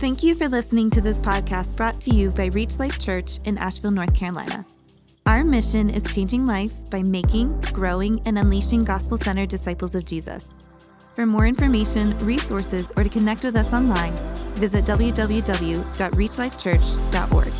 Thank you for listening to this podcast brought to you by Reach Life Church in Asheville, North Carolina. Our mission is changing life by making, growing, and unleashing gospel centered disciples of Jesus. For more information, resources, or to connect with us online, visit www.reachlifechurch.org.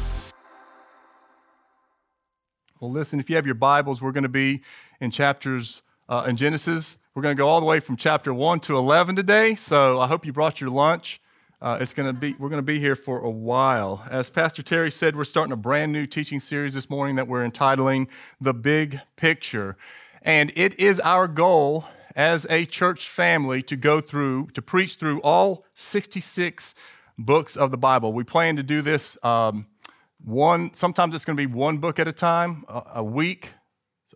Well, listen, if you have your Bibles, we're going to be in chapters uh, in Genesis. We're going to go all the way from chapter 1 to 11 today. So I hope you brought your lunch. Uh, it's going to be we're going to be here for a while. As Pastor Terry said, we're starting a brand new teaching series this morning that we're entitling "The Big Picture," and it is our goal as a church family to go through to preach through all 66 books of the Bible. We plan to do this um, one. Sometimes it's going to be one book at a time, a, a week.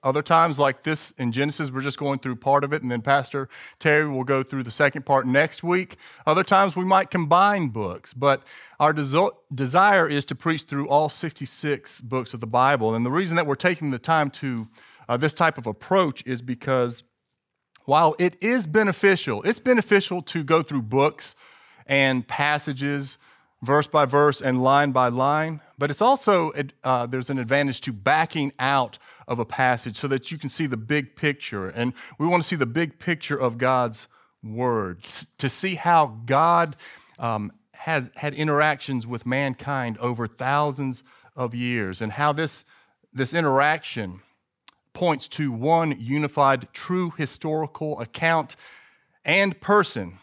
Other times, like this in Genesis, we're just going through part of it, and then Pastor Terry will go through the second part next week. Other times, we might combine books, but our desire is to preach through all 66 books of the Bible. And the reason that we're taking the time to uh, this type of approach is because while it is beneficial, it's beneficial to go through books and passages, verse by verse and line by line, but it's also, uh, there's an advantage to backing out of a passage so that you can see the big picture. And we want to see the big picture of God's word, to see how God um, has had interactions with mankind over thousands of years and how this, this interaction points to one unified, true historical account and person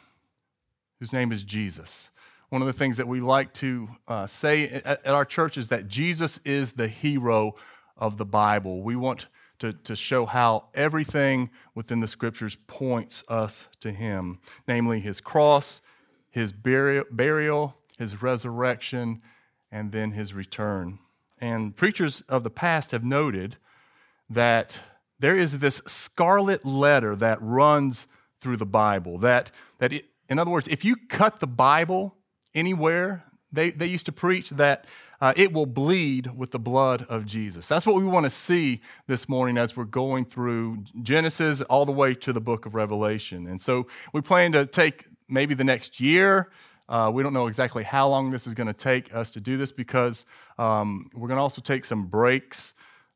whose name is Jesus. One of the things that we like to uh, say at, at our church is that Jesus is the hero of the Bible. We want to, to show how everything within the scriptures points us to Him, namely His cross, His burial, burial His resurrection, and then His return. And preachers of the past have noted that there is this scarlet letter that runs through the Bible. That, that it, in other words, if you cut the Bible anywhere, they, they used to preach that uh, it will bleed with the blood of Jesus. That's what we want to see this morning as we're going through Genesis all the way to the book of Revelation. And so we plan to take maybe the next year. Uh, we don't know exactly how long this is going to take us to do this because um, we're going to also take some breaks.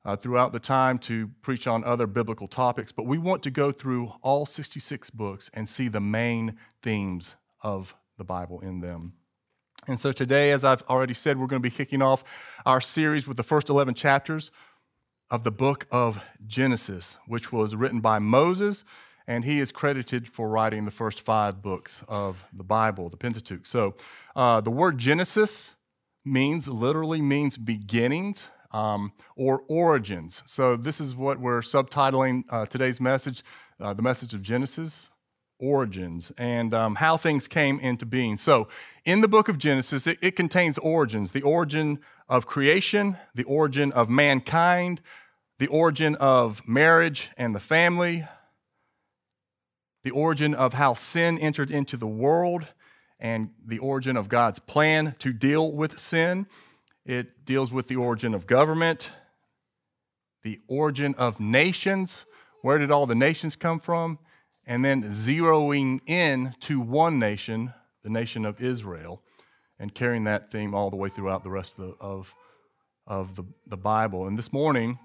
Uh, throughout the time to preach on other biblical topics, but we want to go through all 66 books and see the main themes of the Bible in them. And so today, as I've already said, we're going to be kicking off our series with the first 11 chapters of the book of Genesis, which was written by Moses, and he is credited for writing the first five books of the Bible, the Pentateuch. So uh, the word Genesis means, literally means beginnings. Um, or origins. So, this is what we're subtitling uh, today's message uh, the message of Genesis, origins and um, how things came into being. So, in the book of Genesis, it, it, contains origins the origin of creation, the origin of mankind, the origin of marriage and the family, the origin of how sin entered into the world, and the origin of God's plan to deal with sin. It deals with the origin of government, the origin of nations. Where did all the nations come from? and then zeroing in to one nation, the nation of Israel, and carrying that theme all the way throughout the rest of the, of, of the, the Bible. And this morning,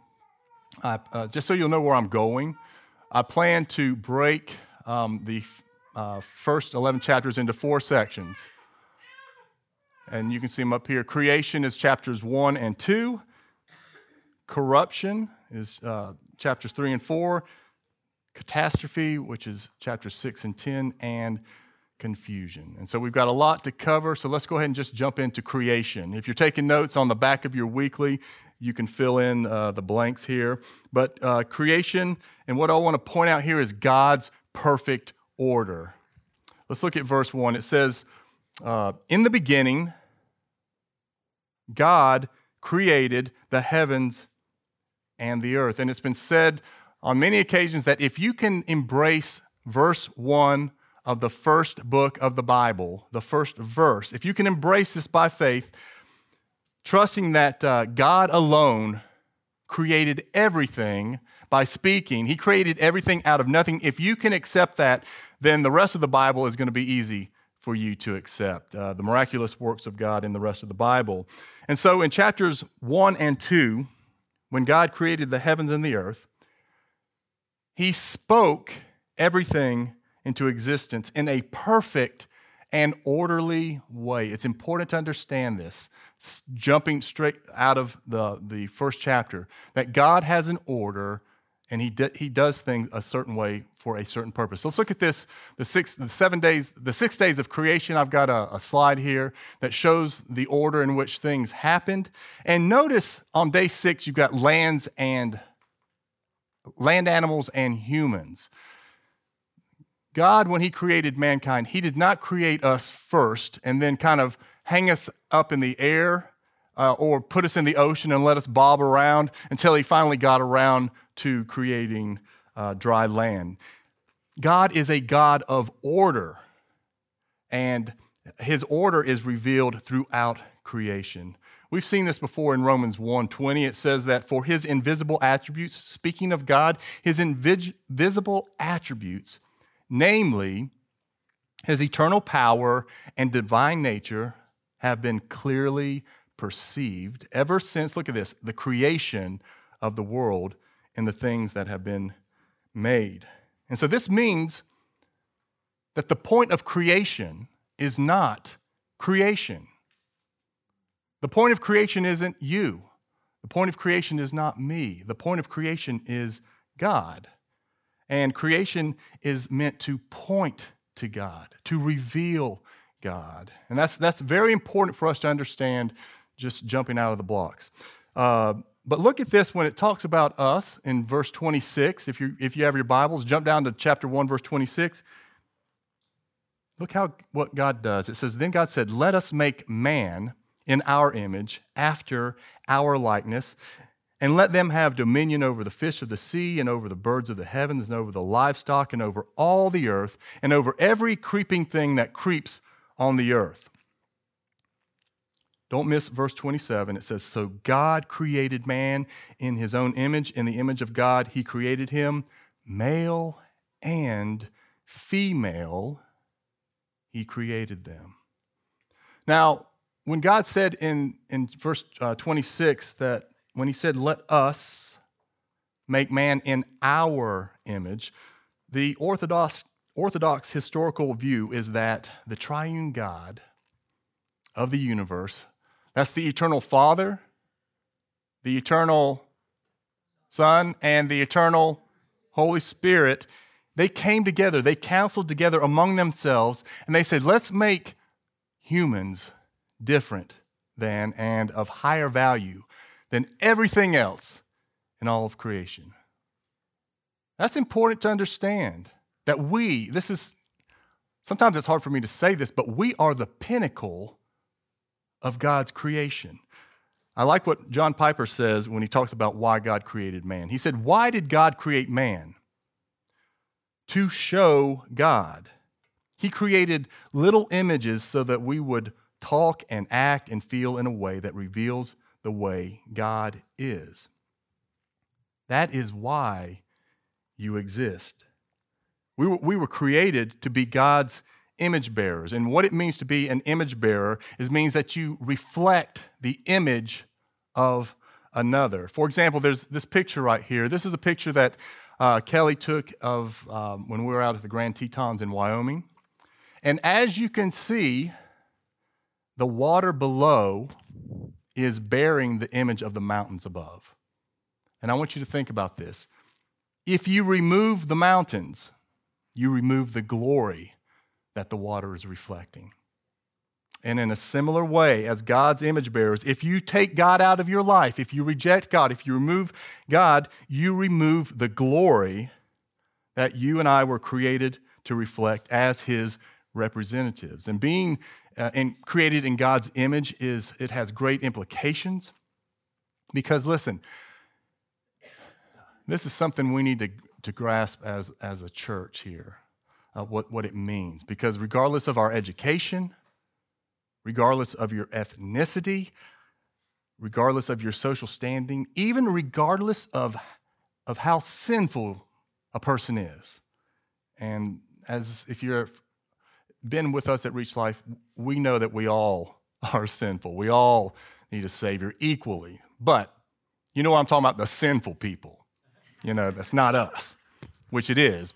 I, uh, just so you'll know where I'm going, I plan to break um, the uh, first 11 chapters into four sections. And you can see them up here. Creation is chapters 1 and 2. Corruption is uh, chapters 3 and 4 catastrophe, which is chapters 6 and 10, and confusion. And so we've got a lot to cover, so let's go ahead and just jump into creation. If you're taking notes on the back of your weekly, you can fill in uh, the blanks here. But uh, creation, and what I want to point out here is God's perfect order. Let's look at verse 1. It says, uh, In the beginning, God created the heavens and the earth. And it's been said on many occasions that if you can embrace verse 1 of the first book of the Bible, the first verse, if you can embrace this by faith, trusting that uh, God alone created everything by speaking, He created everything out of nothing. If you can accept that, then the rest of the Bible is going to be easy for you to accept uh, the miraculous works of God in the rest of the Bible. And so in chapters 1 and 2, when God created the heavens and the earth, he spoke everything into existence in a perfect and orderly way. It's important to understand this, jumping straight out of the, the first chapter, that God has an order and he, he does things a certain way for a certain purpose. So let's look at this the six, the seven days, the six days of creation. I've got a, a slide here that shows the order in which things happened. And notice on day six, you've got lands and land animals and humans. God, when He created mankind, He did not create us first and then kind of hang us up in the air uh, or put us in the ocean and let us bob around until He finally got around to creating uh, dry land. God is a God of order, and His order is revealed throughout creation. We've seen this before in Romans 1:20. It says that for his invisible attributes, speaking of God, his invisible attributes namely, his eternal power and divine nature have been clearly perceived ever since, look at this, the creation of the world and the things that have been made. And so this means that the point of creation is not creation. The point of creation isn't you. The point of creation is not me. The point of creation is God. And creation is meant to point to God, to reveal God. And that's, that's very important for us to understand just jumping out of the blocks. Uh, but look at this when it talks about us in verse 26. If you, if you have your Bibles, jump down to chapter 1, verse 26. Look how what God does. It says, Then God said, Let us make man in our image, after our likeness, and let them have dominion over the fish of the sea, and over the birds of the heavens, and over the livestock, and over all the earth, and over every creeping thing that creeps on the earth. Don't miss verse 27. It says, So God created man in his own image. In the image of God, he created him, male and female, he created them. Now, when God said in, in verse uh, 26 that when he said, Let us make man in our image, the Orthodox, Orthodox historical view is that the triune God of the universe, that's the eternal Father, the eternal Son, and the eternal Holy Spirit, they came together, they counseled together among themselves, and they said, Let's make humans different than and of higher value than everything else in all of creation. That's important to understand that we, this is, sometimes it's hard for me to say this, but we are the pinnacle of God's creation. I like what John Piper says when he talks about why God created man. He said, Why did God create man? To show God. He created little images so that we would talk and act and feel in a way that reveals the way God is. That is why you exist. We were, we were created to be God's image bearers. And what it means to be an image bearer is means that you reflect the image of another. For example, there's this picture right here. This is a picture that uh, Kelly took of um, when we were out at the Grand Tetons in Wyoming. And as you can see, the water below is bearing the image of the mountains above. And I want you to think about this. If you remove the mountains, you remove the glory that the water is reflecting. And in a similar way, as God's image bearers, if you take God out of your life, if you reject God, if you remove God, you remove the glory that you and I were created to reflect as His representatives. And being uh, and created in God's image is it has great implications because listen, this is something we need to, to grasp as, as a church here, uh, what, what it means. Because regardless of our education, regardless of your ethnicity, regardless of your social standing, even regardless of, of how sinful a person is, and as if you're been with us at Reach Life, we know that we all are sinful. We all need a Savior equally. But you know what I'm talking about? The sinful people. You know, that's not us, which it is.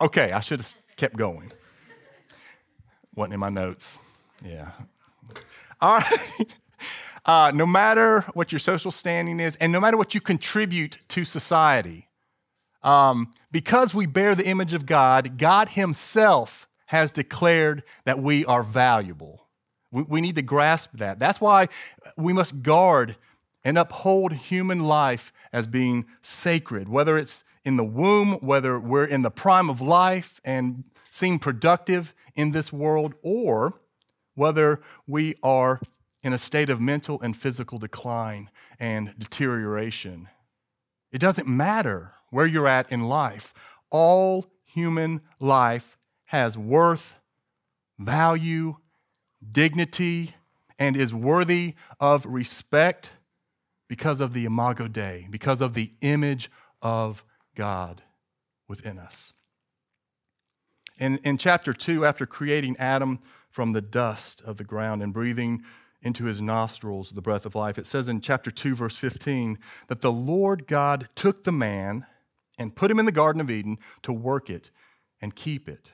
Okay, I should have kept going. Wasn't in my notes. Yeah. All right. Uh, no matter what your social standing is, and no matter what you contribute to society, um, because we bear the image of God, God Himself has declared that we are valuable. We, we need to grasp that. That's why we must guard and uphold human life as being sacred, whether it's in the womb, whether we're in the prime of life and seem productive in this world, or whether we are in a state of mental and physical decline and deterioration. It doesn't matter where you're at in life, all human life has worth, value, dignity, and is worthy of respect because of the imago Dei, because of the image of God within us. In, in chapter 2, after creating Adam from the dust of the ground and breathing into his nostrils the breath of life, it says in chapter 2, verse 15, that the Lord God took the man and put him in the Garden of Eden to work it and keep it.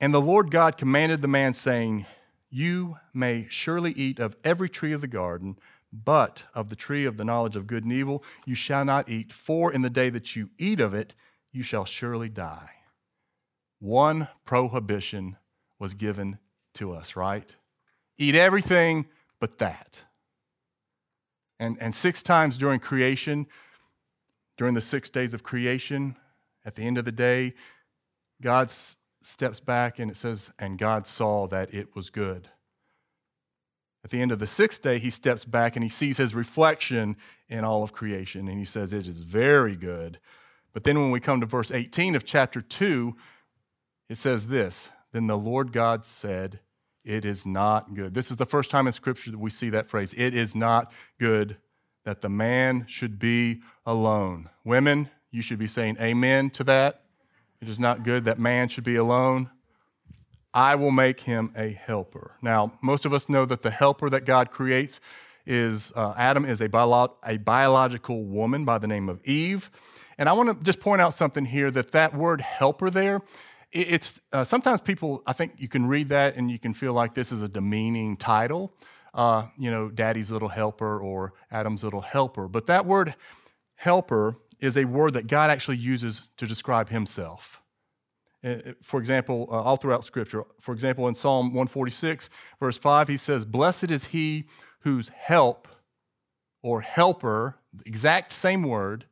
And the Lord God commanded the man, saying, You may surely eat of every tree of the garden, but of the tree of the knowledge of good and evil you shall not eat, for in the day that you eat of it, you shall surely die. One prohibition was given to us, right? Eat everything but that. And, and six times during creation, during the six days of creation, at the end of the day, God steps back and it says, And God saw that it was good. At the end of the sixth day, he steps back and he sees his reflection in all of creation and he says, It is very good. But then when we come to verse 18 of chapter 2, it says this Then the Lord God said, It is not good. This is the first time in Scripture that we see that phrase. It is not good that the man should be alone. Women, you should be saying amen to that. It is not good that man should be alone. I will make him a helper. Now, most of us know that the helper that God creates is uh, Adam is a, bio- a biological woman by the name of Eve. And I want to just point out something here that that word helper there, it's uh, sometimes people, I think you can read that and you can feel like this is a demeaning title, uh, you know, daddy's little helper or Adam's little helper. But that word helper is a word that God actually uses to describe himself. Uh, for example, uh, all throughout Scripture. For example, in Psalm 146, verse 5, he says, Blessed is he whose help or helper, the exact same word,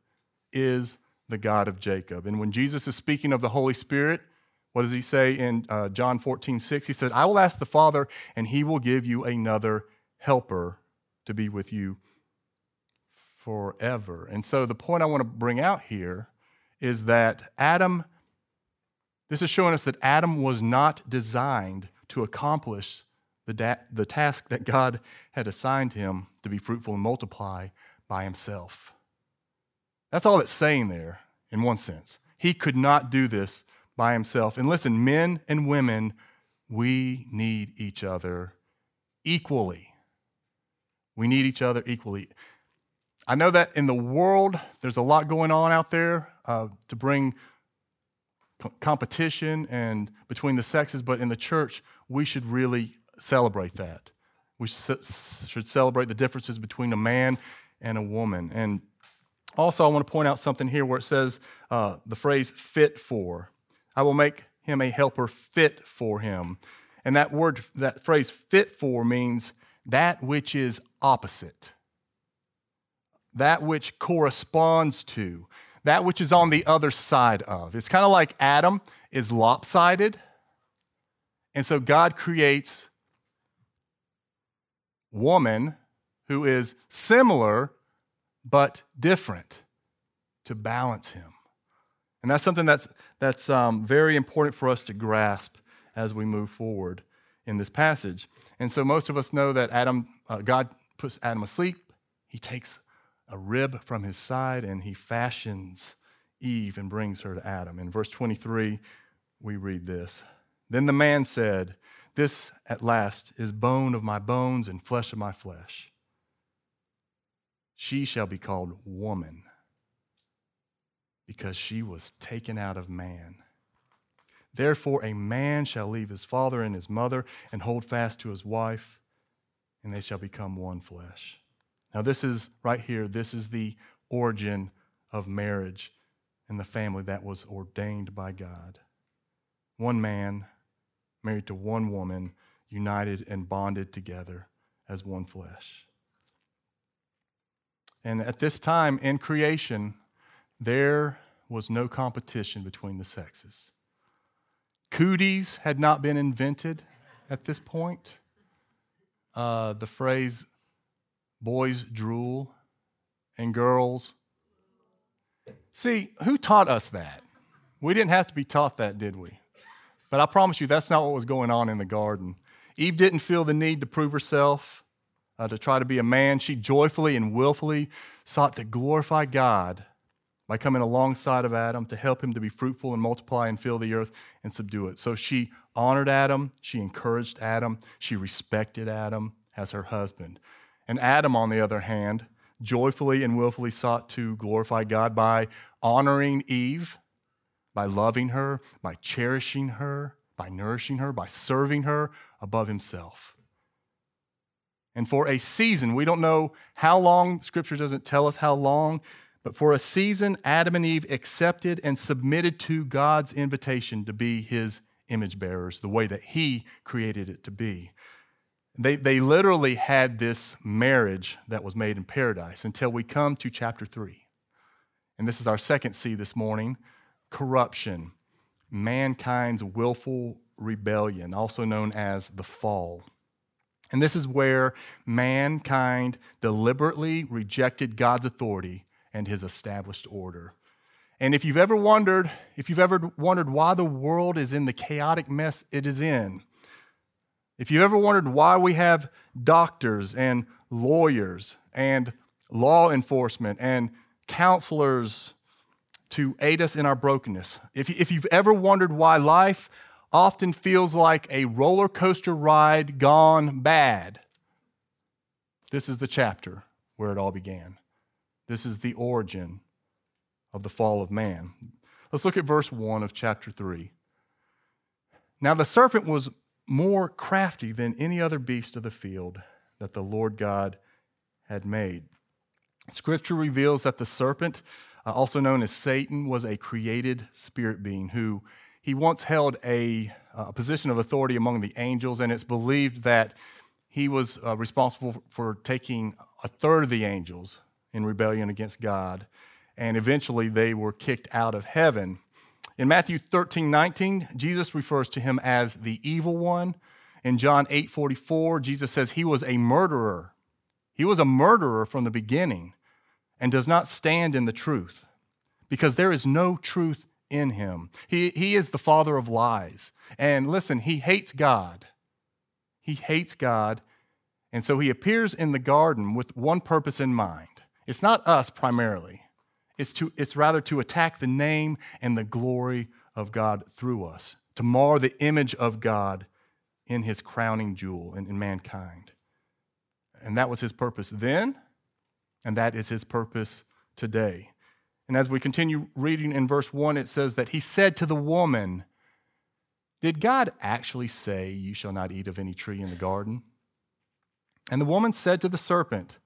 is the God of Jacob. And when Jesus is speaking of the Holy Spirit, what does he say in uh, John 14, 6? He says, I will ask the Father, and he will give you another helper to be with you forever. And so the point I want to bring out here is that Adam this is showing us that Adam was not designed to accomplish the, da- the task that God had assigned him to be fruitful and multiply by himself. That's all it's saying there, in one sense. He could not do this by himself. And listen, men and women, we need each other equally. We need each other equally. I know that in the world, there's a lot going on out there uh, to bring competition and between the sexes, but in the church, we should really celebrate that. We should celebrate the differences between a man and a woman. And also, I want to point out something here where it says uh, the phrase fit for. I will make him a helper fit for him. And that word, that phrase fit for means that which is opposite, that which corresponds to that which is on the other side of. It's kind of like Adam is lopsided. And so God creates woman who is similar but different to balance him. And that's something that's, that's um, very important for us to grasp as we move forward in this passage. And so most of us know that Adam, uh, God puts Adam asleep. He takes a rib from his side and he fashions Eve and brings her to Adam. In verse 23, we read this Then the man said, This at last is bone of my bones and flesh of my flesh. She shall be called woman because she was taken out of man. Therefore, a man shall leave his father and his mother and hold fast to his wife, and they shall become one flesh. Now, this is right here, this is the origin of marriage and the family that was ordained by God. One man married to one woman, united and bonded together as one flesh. And at this time in creation, there was no competition between the sexes. Cooties had not been invented at this point. Uh, the phrase boys drool and girls. See, who taught us that? We didn't have to be taught that, did we? But I promise you, that's not what was going on in the garden. Eve didn't feel the need to prove herself, uh, to try to be a man. She joyfully and willfully sought to glorify God by coming alongside of Adam to help him to be fruitful and multiply and fill the earth and subdue it. So she honored Adam, she encouraged Adam, she respected Adam as her husband. And Adam, on the other hand, joyfully and willfully sought to glorify God by honoring Eve, by loving her, by cherishing her, by nourishing her, by serving her above himself. And for a season, we don't know how long, scripture doesn't tell us how long, but for a season, Adam and Eve accepted and submitted to God's invitation to be his image bearers, the way that he created it to be. They, they literally had this marriage that was made in paradise until we come to chapter 3. And this is our second C this morning corruption, mankind's willful rebellion, also known as the fall. And this is where mankind deliberately rejected God's authority and his established order. And if you've ever wondered, if you've ever wondered why the world is in the chaotic mess it is in, if you've ever wondered why we have doctors and lawyers and law enforcement and counselors to aid us in our brokenness, if, if you've ever wondered why life often feels like a roller coaster ride gone bad, this is the chapter where it all began. This is the origin of the fall of man. Let's look at verse 1 of chapter 3. Now the serpent was more crafty than any other beast of the field that the Lord God had made. Scripture reveals that the serpent, uh, also known as Satan, was a created spirit being who he once held a, uh, position of authority among the angels, and it's believed that he was uh, responsible for taking a third of the angels in rebellion against God, and eventually they were kicked out of heaven. In Matthew 13, 19, Jesus refers to him as the evil one. In John 8, 44, Jesus says he was a murderer. He was a murderer from the beginning and does not stand in the truth because there is no truth in him. He, he is the father of lies. And listen, he hates God. He hates God. And so he appears in the garden with one purpose in mind it's not us primarily, it's, to, it's rather to attack the name and the glory of God through us, to mar the image of God in his crowning jewel in, in mankind. And that was his purpose then, and that is his purpose today. And as we continue reading in verse 1, it says that he said to the woman, Did God actually say, You shall not eat of any tree in the garden? And the woman said to the serpent,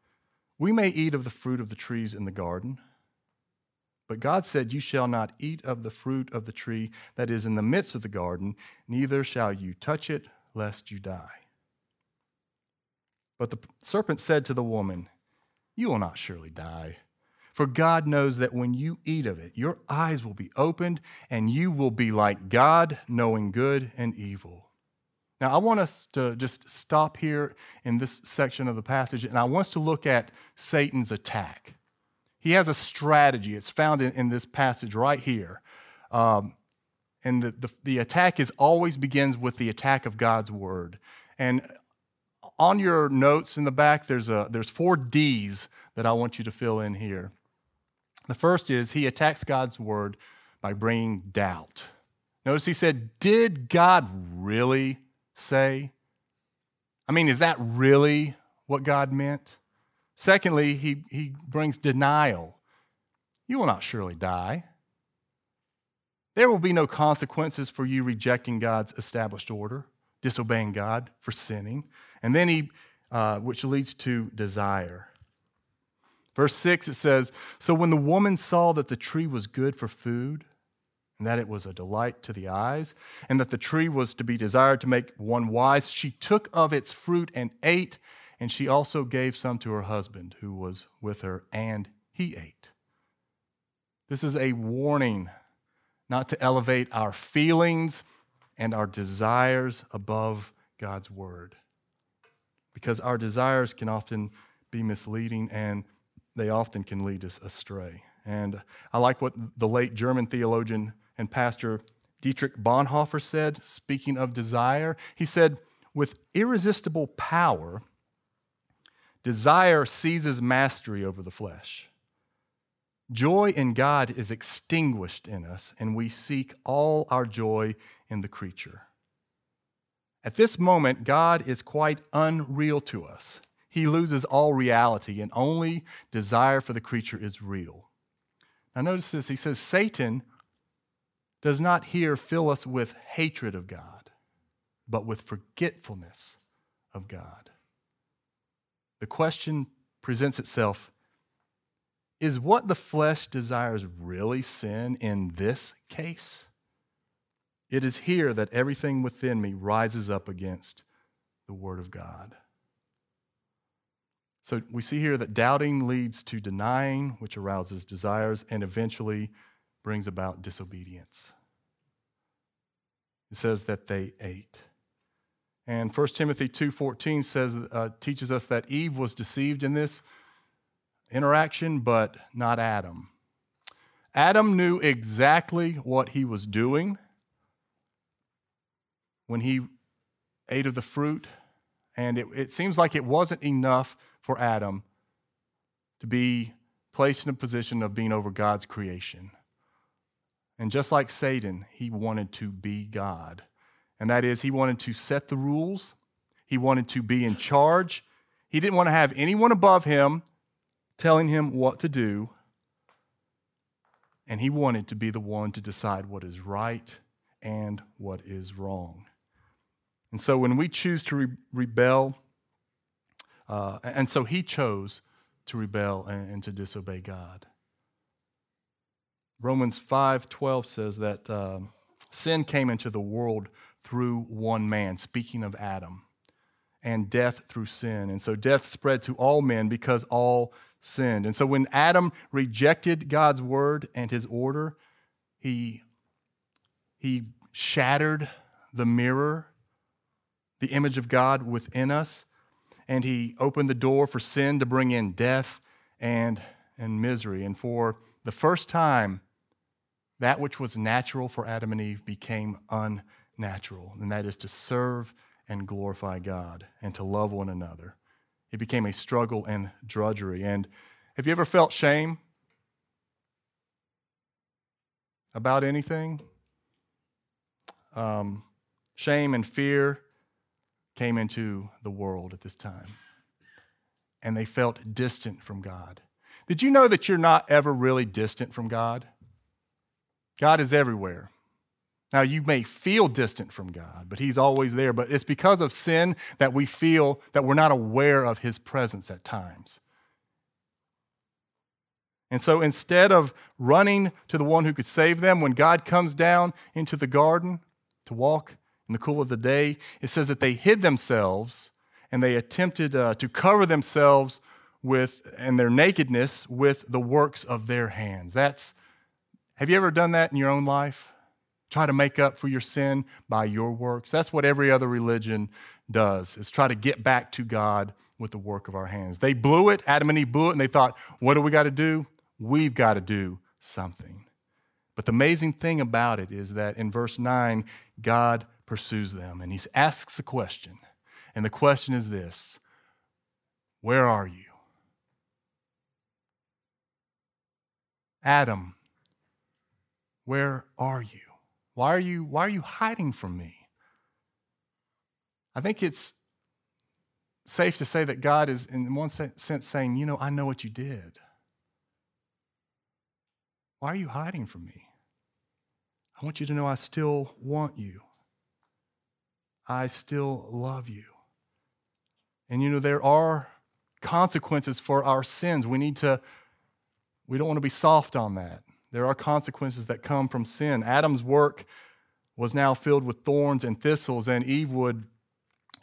we may eat of the fruit of the trees in the garden, but God said, You shall not eat of the fruit of the tree that is in the midst of the garden, neither shall you touch it, lest you die. But the serpent said to the woman, You will not surely die. For God knows that when you eat of it, your eyes will be opened, and you will be like God, knowing good and evil. Now, I want us to just stop here in this section of the passage, and I want us to look at Satan's attack. He has a strategy. It's found in, in this passage right here. Um, and the, the, the attack is always begins with the attack of God's word. And on your notes in the back, there's, a, there's four D's that I want you to fill in here. The first is he attacks God's word by bringing doubt. Notice he said, Did God really say? I mean, is that really what God meant? Secondly, he, he brings denial. You will not surely die. There will be no consequences for you rejecting God's established order, disobeying God, for sinning. And then he, uh, which leads to desire. Verse 6, it says So when the woman saw that the tree was good for food, and that it was a delight to the eyes, and that the tree was to be desired to make one wise, she took of its fruit and ate, and she also gave some to her husband who was with her, and he ate. This is a warning not to elevate our feelings and our desires above God's word. Because our desires can often be misleading and they often can lead us astray. And I like what the late German theologian and pastor Dietrich Bonhoeffer said, speaking of desire. He said, With irresistible power, desire seizes mastery over the flesh. Joy in God is extinguished in us, and we seek all our joy in the creature. At this moment, God is quite unreal to us. He loses all reality, and only desire for the creature is real. Now, notice this. He says, Satan does not here fill us with hatred of God, but with forgetfulness of God. The question presents itself is what the flesh desires really sin in this case? It is here that everything within me rises up against the Word of God. So we see here that doubting leads to denying, which arouses desires and eventually brings about disobedience. It says that they ate. And 1 Timothy 2:14 says uh, teaches us that Eve was deceived in this interaction, but not Adam. Adam knew exactly what he was doing when he ate of the fruit, and it, it seems like it wasn't enough for Adam to be placed in a position of being over God's creation. And just like Satan, he wanted to be God. And that is, he wanted to set the rules, he wanted to be in charge. He didn't want to have anyone above him telling him what to do, and he wanted to be the one to decide what is right and what is wrong. And so when we choose to re- rebel, uh, and so he chose to rebel and, and, to disobey God. Romans 5:12 says that uh, sin came into the world through one man, speaking of Adam, and death through sin. And so death spread to all men because all sinned. And so when Adam rejected God's word and his order, he, he shattered the mirror, the image of God within us, and he opened the door for sin to bring in death and, and misery. And for the first time, that which was natural for Adam and Eve became unnatural, and that is to serve and glorify God and to love one another. It became a struggle and drudgery. And have you ever felt shame about anything? Um, shame and fear came into the world at this time, and they felt distant from God. Did you know that you're not ever really distant from God? God is everywhere. Now, you may feel distant from God, but He's always there. But it's because of sin that we feel that we're not aware of His presence at times. And so instead of running to the one who could save them, when God comes down into the garden to walk in the cool of the day, it says that they hid themselves and they attempted uh, to cover themselves with and their nakedness with the works of their hands. That's have you ever done that in your own life? Try to make up for your sin by your works. That's what every other religion does, is try to get back to God with the work of our hands. They blew it, Adam and Eve blew it, and they thought, what do we got to do? We've got to do something. But the amazing thing about it is that in verse 9, God pursues them and he asks a question. And the question is this Where are you? Adam, where are you? Why are you, why are you hiding from me? I think it's safe to say that God is, in one sense, saying, You know, I know what you did. Why are you hiding from me? I want you to know I still want you. I still love you. And you know, there are consequences for our sins. We need to, we don't want to be soft on that. There are consequences that come from sin. Adam's work was now filled with thorns and thistles, and Eve would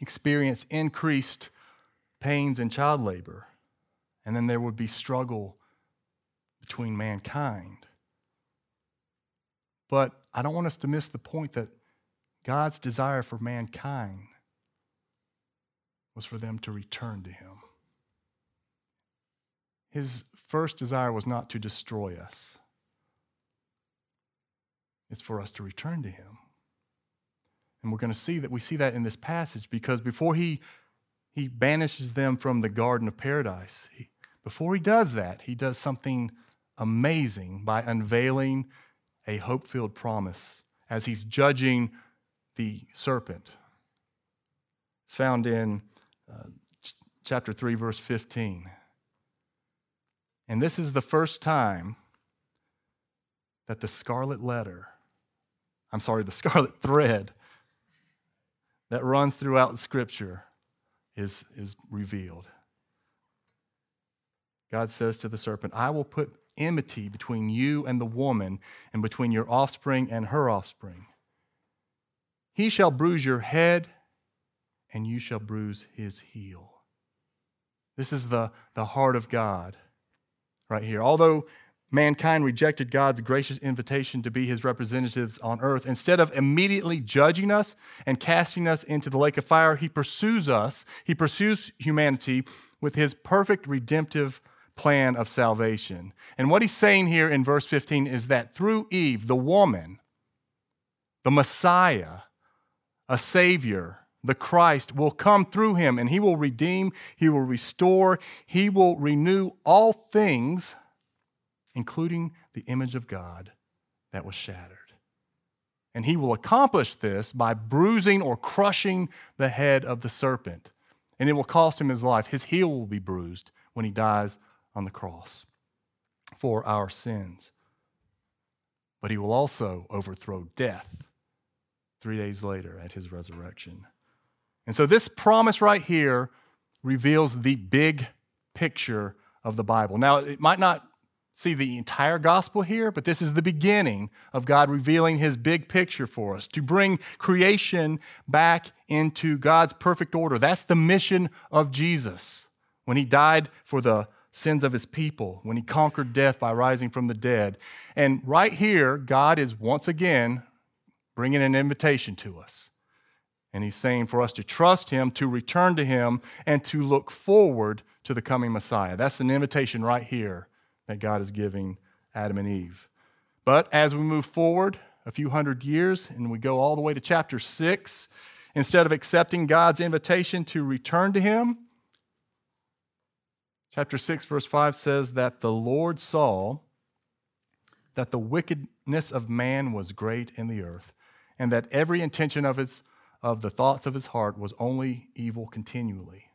experience increased pains and child labor. And then there would be struggle between mankind. But I don't want us to miss the point that God's desire for mankind was for them to return to Him. His first desire was not to destroy us, it's for us to return to Him. And we're going to see that we see that in this passage because before He, he banishes them from the Garden of Paradise, he, before He does that, He does something amazing by unveiling a hope filled promise as He's judging the serpent. It's found in uh, ch- chapter 3, verse 15. And this is the first time that the scarlet letter, I'm sorry, the scarlet thread that runs throughout Scripture is, is revealed. God says to the serpent, I will put enmity between you and the woman, and between your offspring and her offspring. He shall bruise your head, and you shall bruise his heel. This is the, the heart of God right here. Although mankind rejected God's gracious invitation to be his representatives on earth, instead of immediately judging us and casting us into the lake of fire, he pursues us, he pursues humanity with his perfect redemptive plan of salvation. And what he's saying here in verse 15 is that through Eve, the woman, the Messiah, a Savior, the Christ, will come through him and he will redeem, he will restore, he will renew all things, including the image of God that was shattered. And he will accomplish this by bruising or crushing the head of the serpent. And it will cost him his life. His heel will be bruised when he dies on the cross for our sins. But he will also overthrow death three days later at his resurrection. And so, this promise right here reveals the big picture of the Bible. Now, it might not see the entire gospel here, but this is the beginning of God revealing his big picture for us to bring creation back into God's perfect order. That's the mission of Jesus when he died for the sins of his people, when he conquered death by rising from the dead. And right here, God is once again bringing an invitation to us. And he's saying for us to trust him, to return to him, and to look forward to the coming Messiah. That's an invitation right here that God is giving Adam and Eve. But as we move forward a few hundred years and we go all the way to chapter 6, instead of accepting God's invitation to return to him, chapter 6, verse 5 says that the Lord saw that the wickedness of man was great in the earth and that every intention of, his, of the thoughts of his heart was only evil continually.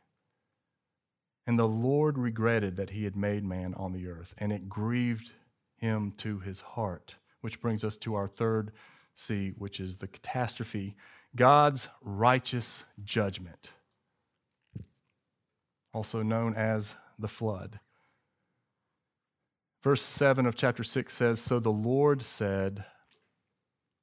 And the Lord regretted that he had made man on the earth, and it grieved him to his heart. Which brings us to our third C, which is the catastrophe God's righteous judgment, also known as the flood. Verse 7 of chapter 6 says So the Lord said,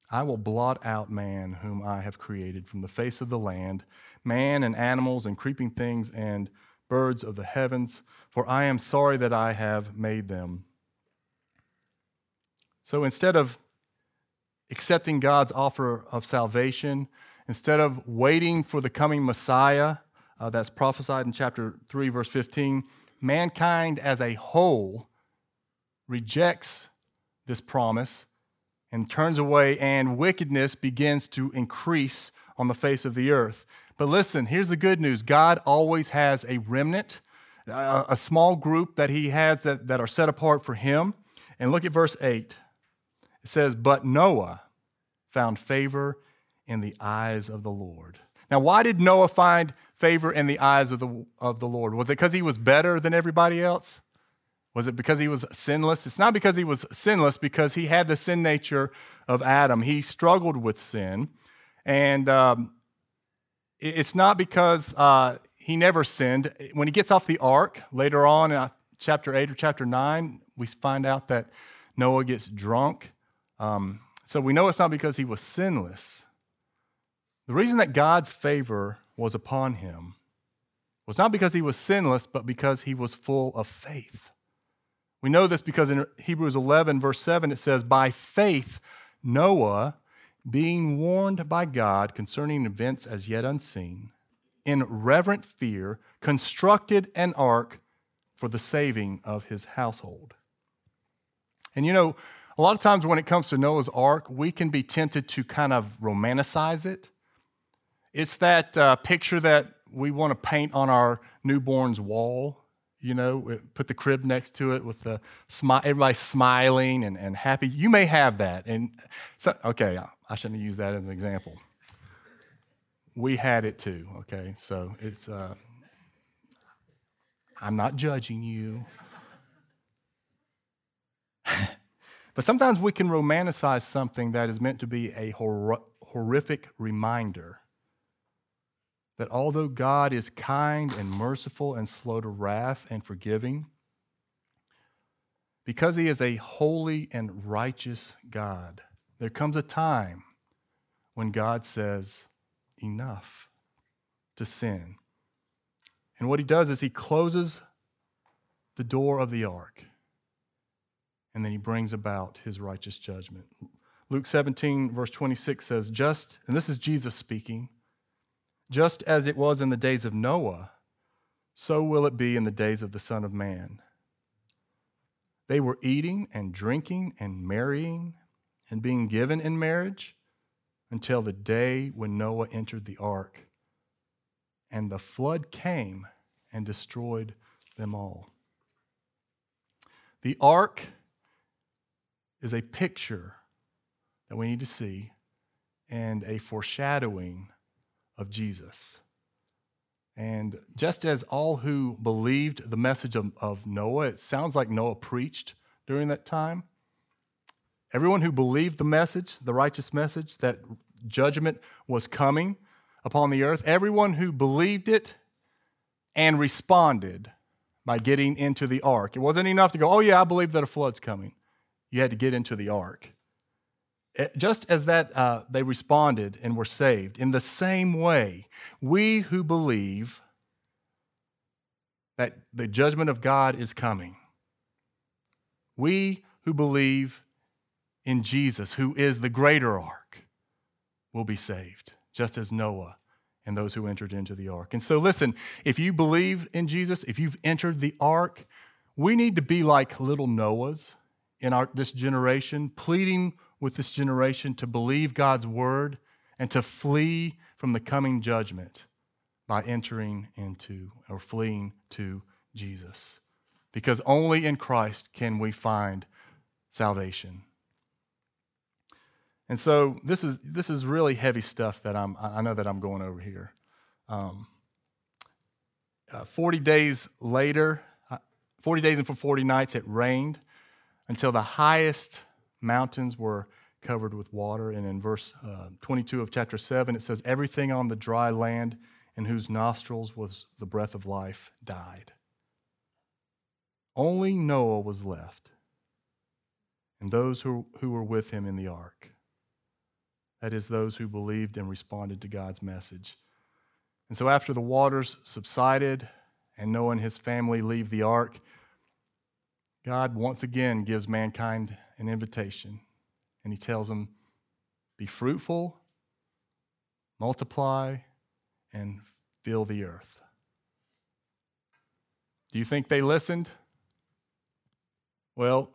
I will blot out man whom I have created from the face of the land, man and animals and creeping things and birds of the heavens, for I am sorry that I have made them. So instead of accepting God's offer of salvation, instead of waiting for the coming Messiah uh, that's prophesied in chapter 3, verse 15, mankind as a whole rejects this promise and turns away, and wickedness begins to increase on the face of the earth. But listen, here's the good news God always has a remnant, a, small group that He has that, that are set apart for Him. And look at verse 8. It says, But Noah found favor in the eyes of the Lord. Now, why did Noah find favor in the eyes of the, of the Lord? Was it because he was better than everybody else? Was it because he was sinless? It's not because he was sinless, because he had the sin nature of Adam. He struggled with sin. And um, it's not because uh, he never sinned. When he gets off the ark later on in uh, chapter 8 or chapter 9, we find out that Noah gets drunk. Um, so we know it's not because he was sinless. The reason that God's favor was upon him was not because he was sinless, but because he was full of faith. We know this because in Hebrews 11, verse 7, it says, By faith, Noah, being warned by God concerning events as yet unseen, in reverent fear, constructed an ark for the saving of his household. And you know, a lot of times when it comes to Noah's ark, we can be tempted to kind of romanticize it. It's that uh, picture that we want to paint on our newborn's wall you know, put the crib next to it with the everybody smiling and, and happy. You may have that. And so, okay, I shouldn't use that as an example. We had it too, okay? So it's, uh, I'm not judging you. but sometimes we can romanticize something that is meant to be a hor- horrific reminder that although God is kind and merciful and slow to wrath and forgiving, because he is a holy and righteous God, there comes a time when God says, enough to sin. And what he does is he closes the door of the ark and then he brings about his righteous judgment. Luke 17, verse 26 says, Just, and this is Jesus speaking, just as it was in the days of Noah, so will it be in the days of the Son of Man. They were eating and drinking and marrying and being given in marriage until the day when Noah entered the ark. And the flood came and destroyed them all. The ark is a picture that we need to see and a foreshadowing of Jesus. And just as all who believed the message of, of, Noah, it sounds like Noah preached during that time. Everyone who believed the message, the righteous message, that judgment was coming upon the earth, everyone who believed it and responded by getting into the ark. It wasn't enough to go, oh, yeah, I believe that a flood's coming. You had to get into the ark. Eh, just as that uh, they responded and were saved, in the same way, we who believe that the judgment of God is coming, we who believe in Jesus, who is the greater ark, will be saved, just as Noah and those who entered into the ark. And so, listen, if you believe in Jesus, if you've entered the ark, we need to be like little Noahs in our, this generation, pleading with this generation to believe God's word and to flee from the coming judgment by entering into or fleeing to Jesus. Because only in Christ can we find salvation. And so this is this is really heavy stuff that I'm I know that I'm going over here. Um, uh, 40 days later, uh, 40 days and for 40 nights, it rained until the highest mountains were covered with water. And in verse uh, 22 of chapter 7, it says, Everything on the dry land in whose nostrils was the breath of life died. Only Noah was left, and those who, who were with him in the ark. That is, those who believed and responded to God's message. And so, after the waters subsided and Noah and his family leave the ark, God once again gives mankind an invitation, and he tells them, Be fruitful, multiply, and fill the earth. Do you think they listened? Well,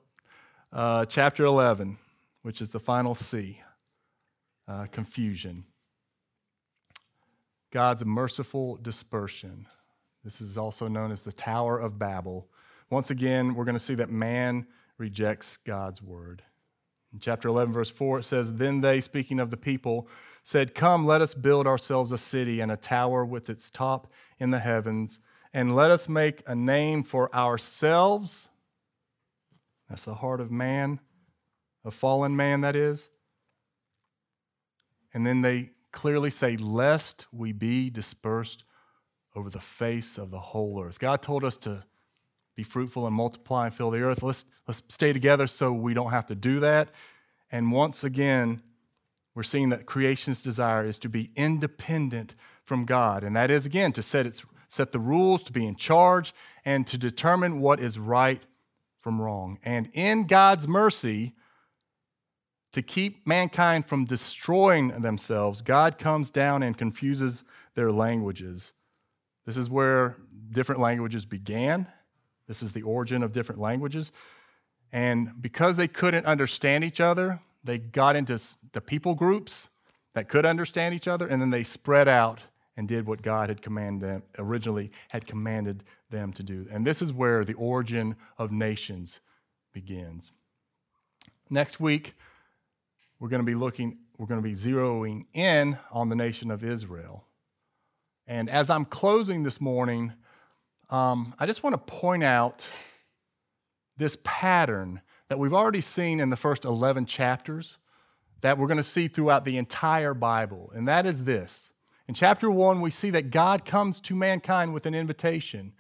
uh, chapter 11, which is the final C, uh, confusion. God's merciful dispersion. This is also known as the Tower of Babel. Once again, we're going to see that man rejects God's word. In chapter 11, verse 4, it says, Then they, speaking of the people, said, Come, let us build ourselves a city and a tower with its top in the heavens, and let us make a name for ourselves. That's the heart of man, a fallen man, that is. And then they clearly say, Lest we be dispersed over the face of the whole earth. God told us to be fruitful and multiply and fill the earth. Let's, let's stay together so we don't have to do that. And once again, we're seeing that creation's desire is to be independent from God. And that is, again, to set, its, set the rules, to be in charge, and to determine what is right from wrong. And in God's mercy, to keep mankind from destroying themselves, God comes down and confuses their languages. This is where different languages began this is the origin of different languages. And because they couldn't understand each other, they got into the people groups that could understand each other, and then they spread out and did what God had commanded them, originally had commanded them to do. And this is where the origin of nations begins. Next week, we're going to be looking, we're going to be zeroing in on the nation of Israel. And as I'm closing this morning, um, I just want to point out this pattern that we've already seen in the first 11 chapters that we're going to see throughout the entire Bible. And that is this. In chapter one, we see that God comes to mankind with an invitation.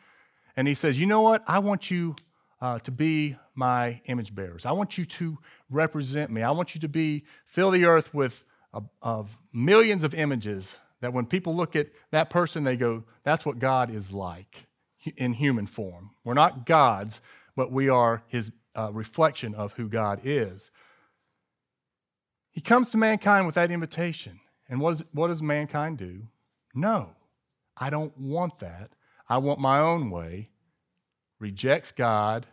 And he says, You know what? I want you uh, to be my image bearers. I want you to represent me. I want you to be, fill the earth with uh, of millions of images that when people look at that person, they go, That's what God is like in human form. We're not gods, but we are his uh, reflection of who God is. He comes to mankind with that invitation. And what, is, what does mankind do? No, I don't want that. I want my own way. Rejects God,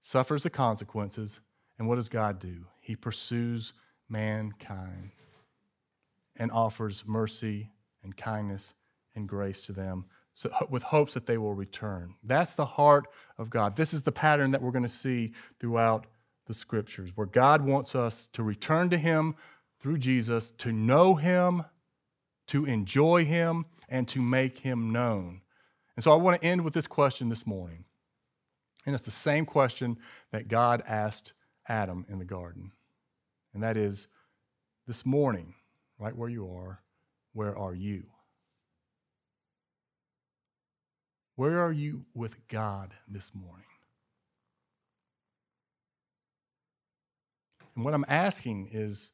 suffers the consequences. And what does God do? He pursues mankind and offers mercy and kindness and grace to them so, with hopes that they will return. That's the heart of God. This is the pattern that we're going to see throughout the scriptures, where God wants us to return to Him through Jesus, to know Him, to enjoy Him, and to make Him known. And so I want to end with this question this morning. And it's the same question that God asked Adam in the garden. And that is this morning, right where you are, where are you? Where are you with God this morning? And what I'm asking is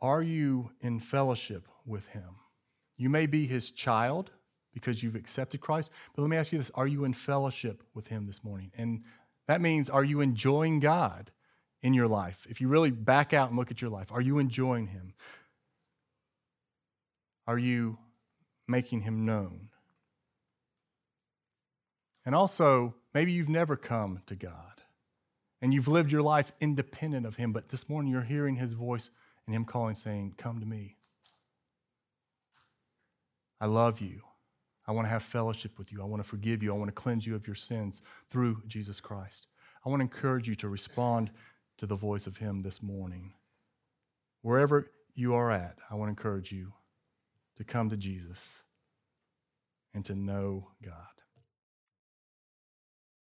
are you in fellowship with Him? You may be His child because you've accepted Christ, but let me ask you this are you in fellowship with Him this morning? And that means are you enjoying God in your life? If you really back out and look at your life, are you enjoying Him? Are you making Him known? And also, maybe you've never come to God and you've lived your life independent of Him, but this morning you're hearing His voice and Him calling, saying, Come to me. I love you. I want to have fellowship with you. I want to forgive you. I want to cleanse you of your sins through Jesus Christ. I want to encourage you to respond to the voice of Him this morning. Wherever you are at, I want to encourage you to come to Jesus and to know God.